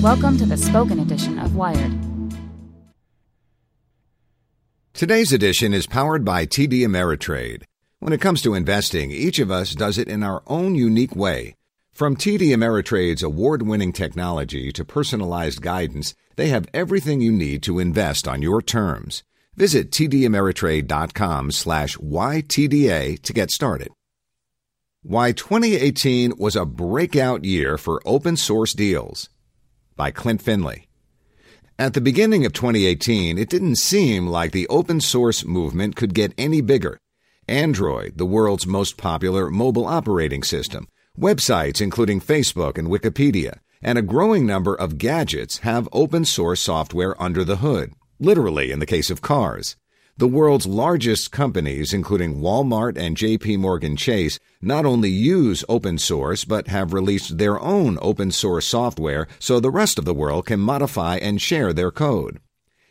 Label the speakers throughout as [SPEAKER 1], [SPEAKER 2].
[SPEAKER 1] Welcome to the spoken edition of Wired.
[SPEAKER 2] Today's edition is powered by TD Ameritrade. When it comes to investing, each of us does it in our own unique way. From TD Ameritrade's award-winning technology to personalized guidance, they have everything you need to invest on your terms. Visit tdameritrade.com slash YTDA to get started. Why 2018 was a breakout year for open source deals by Klint Finley. At the beginning of 2018, it didn't seem like the open source movement could get any bigger. Android, the world's most popular mobile operating system, websites including Facebook and Wikipedia, and a growing number of gadgets have open source software under the hood, literally in the case of cars. The world's largest companies, including Walmart and JP Morgan Chase, not only use open source, but have released their own open source software so the rest of the world can modify and share their code.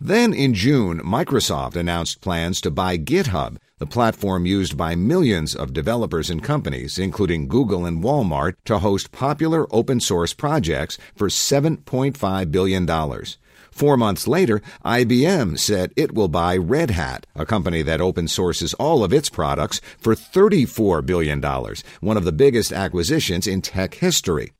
[SPEAKER 2] Then in June, Microsoft announced plans to buy GitHub, the platform used by millions of developers and companies, including Google and Walmart, to host popular open source projects for $7.5 billion. Four months later, IBM said it will buy Red Hat, a company that open sources all of its products, for $34 billion, one of the biggest acquisitions in tech history.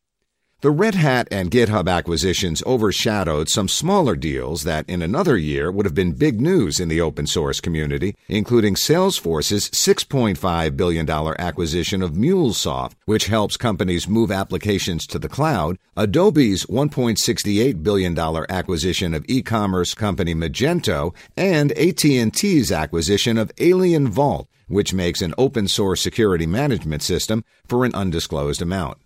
[SPEAKER 2] The Red Hat and GitHub acquisitions overshadowed some smaller deals that in another year would have been big news in the open source community, including Salesforce's $6.5 billion acquisition of MuleSoft, which helps companies move applications to the cloud, Adobe's $1.68 billion acquisition of e-commerce company Magento, and AT&T's acquisition of AlienVault, which makes an open source security management system for an undisclosed amount.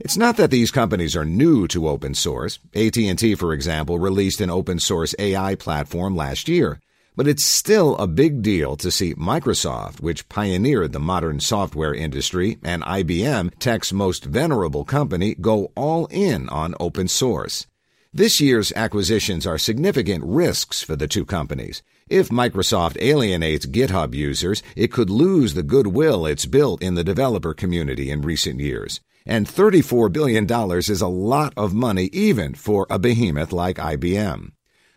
[SPEAKER 2] It's not that these companies are new to open source. AT&T, for example, released an open source AI platform last year. But it's still a big deal to see Microsoft, which pioneered the modern software industry, and IBM, tech's most venerable company, go all in on open source. This year's acquisitions are significant risks for the two companies. If Microsoft alienates GitHub users, it could lose the goodwill it's built in the developer community in recent years. And $34 billion is a lot of money even for a behemoth like IBM.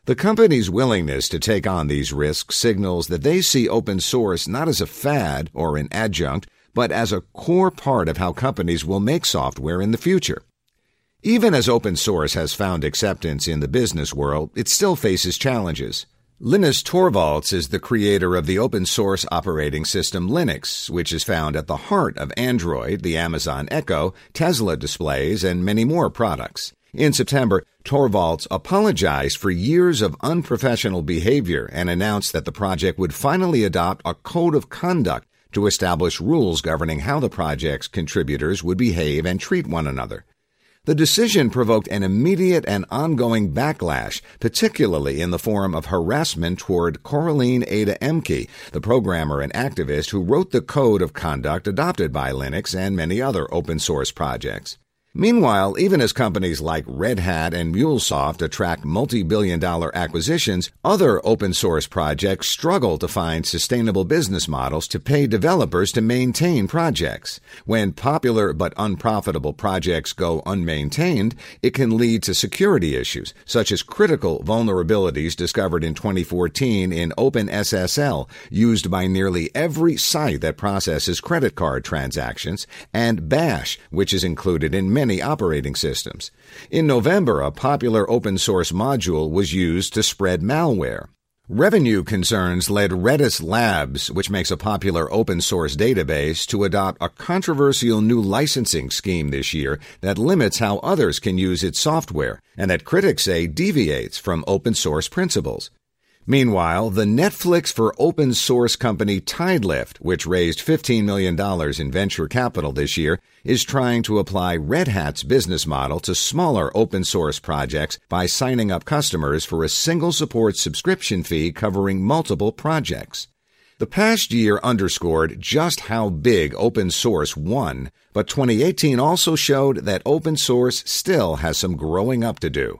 [SPEAKER 2] The company's willingness to take on these risks signals that they see open source not as a fad or an adjunct, but as a core part of how companies will make software in the future. Even as open source has found acceptance in the business world, it still faces challenges. Linus Torvalds is the creator of the open source operating system Linux, which is found at the heart of Android, the Amazon Echo, Tesla displays, and many more products. In September, Torvalds apologized for years of unprofessional behavior and announced that the project would finally adopt a code of conduct to establish rules governing how the project's contributors would behave and treat one another. The decision provoked an immediate and ongoing backlash, particularly in the form of harassment toward Coraline Ada Ehmke, the programmer and activist who wrote the code of conduct adopted by Linux and many other open source projects. Meanwhile, even as companies like Red Hat and MuleSoft attract multi-billion dollar acquisitions, other open source projects struggle to find sustainable business models to pay developers to maintain projects. When popular but unprofitable projects go unmaintained, it can lead to security issues, such as critical vulnerabilities discovered in 2014 in OpenSSL, used by nearly every site that processes credit card transactions, and Bash, which is included in many operating systems. In November, a popular open source module was used to spread malware. Revenue concerns led Redis Labs, which makes a popular open source database, to adopt a controversial new licensing scheme this year that limits how others can use its software and that critics say deviates from open source principles. Meanwhile, the Netflix for open source company Tidelift, which raised $15 million in venture capital this year, is trying to apply Red Hat's business model to smaller open source projects by signing up customers for a single support subscription fee covering multiple projects. The past year underscored just how big open source won, but 2018 also showed that open source still has some growing up to do.